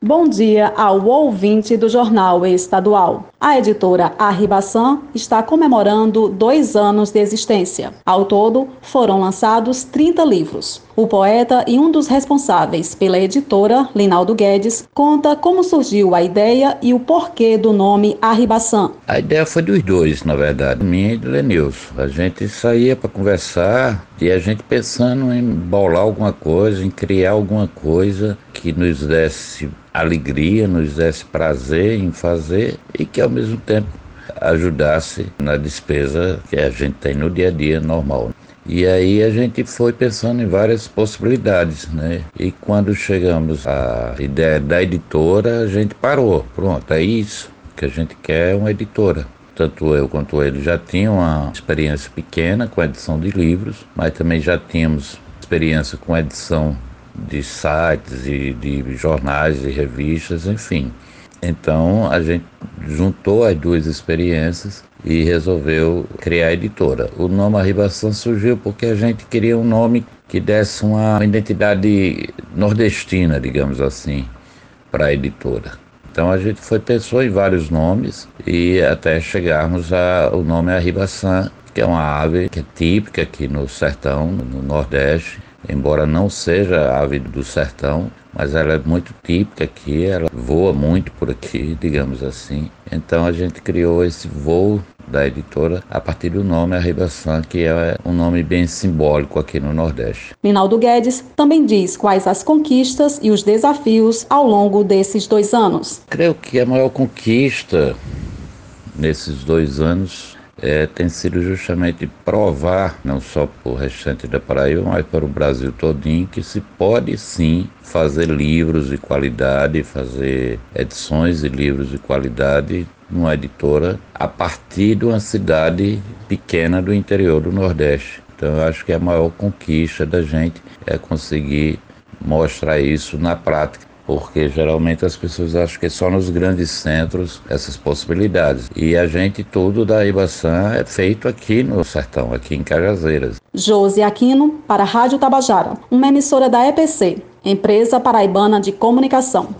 Bom dia ao ouvinte do Jornal Estadual. A editora Arribaçã está comemorando dois anos de existência. Ao todo, foram lançados 30 livros. O poeta e um dos responsáveis pela editora, Linaldo Guedes, conta como surgiu a ideia e o porquê do nome Arribaçã. A ideia foi dos dois, na verdade, minha e do Lenilson. A gente saía para conversar e a gente pensando em bolar alguma coisa, em criar alguma coisa que nos desse alegria, nos desse prazer em fazer e que ao mesmo tempo ajudasse na despesa que a gente tem no dia a dia normal. E aí a gente foi pensando em várias possibilidades, né? E quando chegamos à ideia da editora, a gente parou. Pronto, é isso que a gente quer, uma editora. Tanto eu quanto ele já tinham uma experiência pequena com a edição de livros, mas também já tínhamos experiência com a edição de sites e de jornais e revistas, enfim. Então a gente juntou as duas experiências e resolveu criar a editora. O nome Arribação surgiu porque a gente queria um nome que desse uma identidade nordestina, digamos assim, para a editora. Então a gente foi pensou em vários nomes e até chegarmos ao nome Arribaçã, que é uma ave que é típica aqui no sertão, no Nordeste, embora não seja ave do sertão, mas ela é muito típica aqui, ela voa muito por aqui, digamos assim. Então a gente criou esse voo da editora a partir do nome Arribaçã, que é um nome bem simbólico aqui no Nordeste. Minaldo Guedes também diz quais as conquistas e os desafios ao longo desses dois anos. Creio que a maior conquista nesses dois anos é, tem sido justamente provar, não só para o restante da Paraíba, mas para o Brasil todinho, que se pode sim fazer livros de qualidade, fazer edições de livros de qualidade numa editora a partir de uma cidade pequena do interior do Nordeste. Então eu acho que a maior conquista da gente é conseguir mostrar isso na prática porque geralmente as pessoas acham que é só nos grandes centros essas possibilidades. E a gente tudo da Ibaçã é feito aqui no sertão, aqui em Cajazeiras. Josi Aquino para a Rádio Tabajara, uma emissora da EPC, Empresa Paraibana de Comunicação.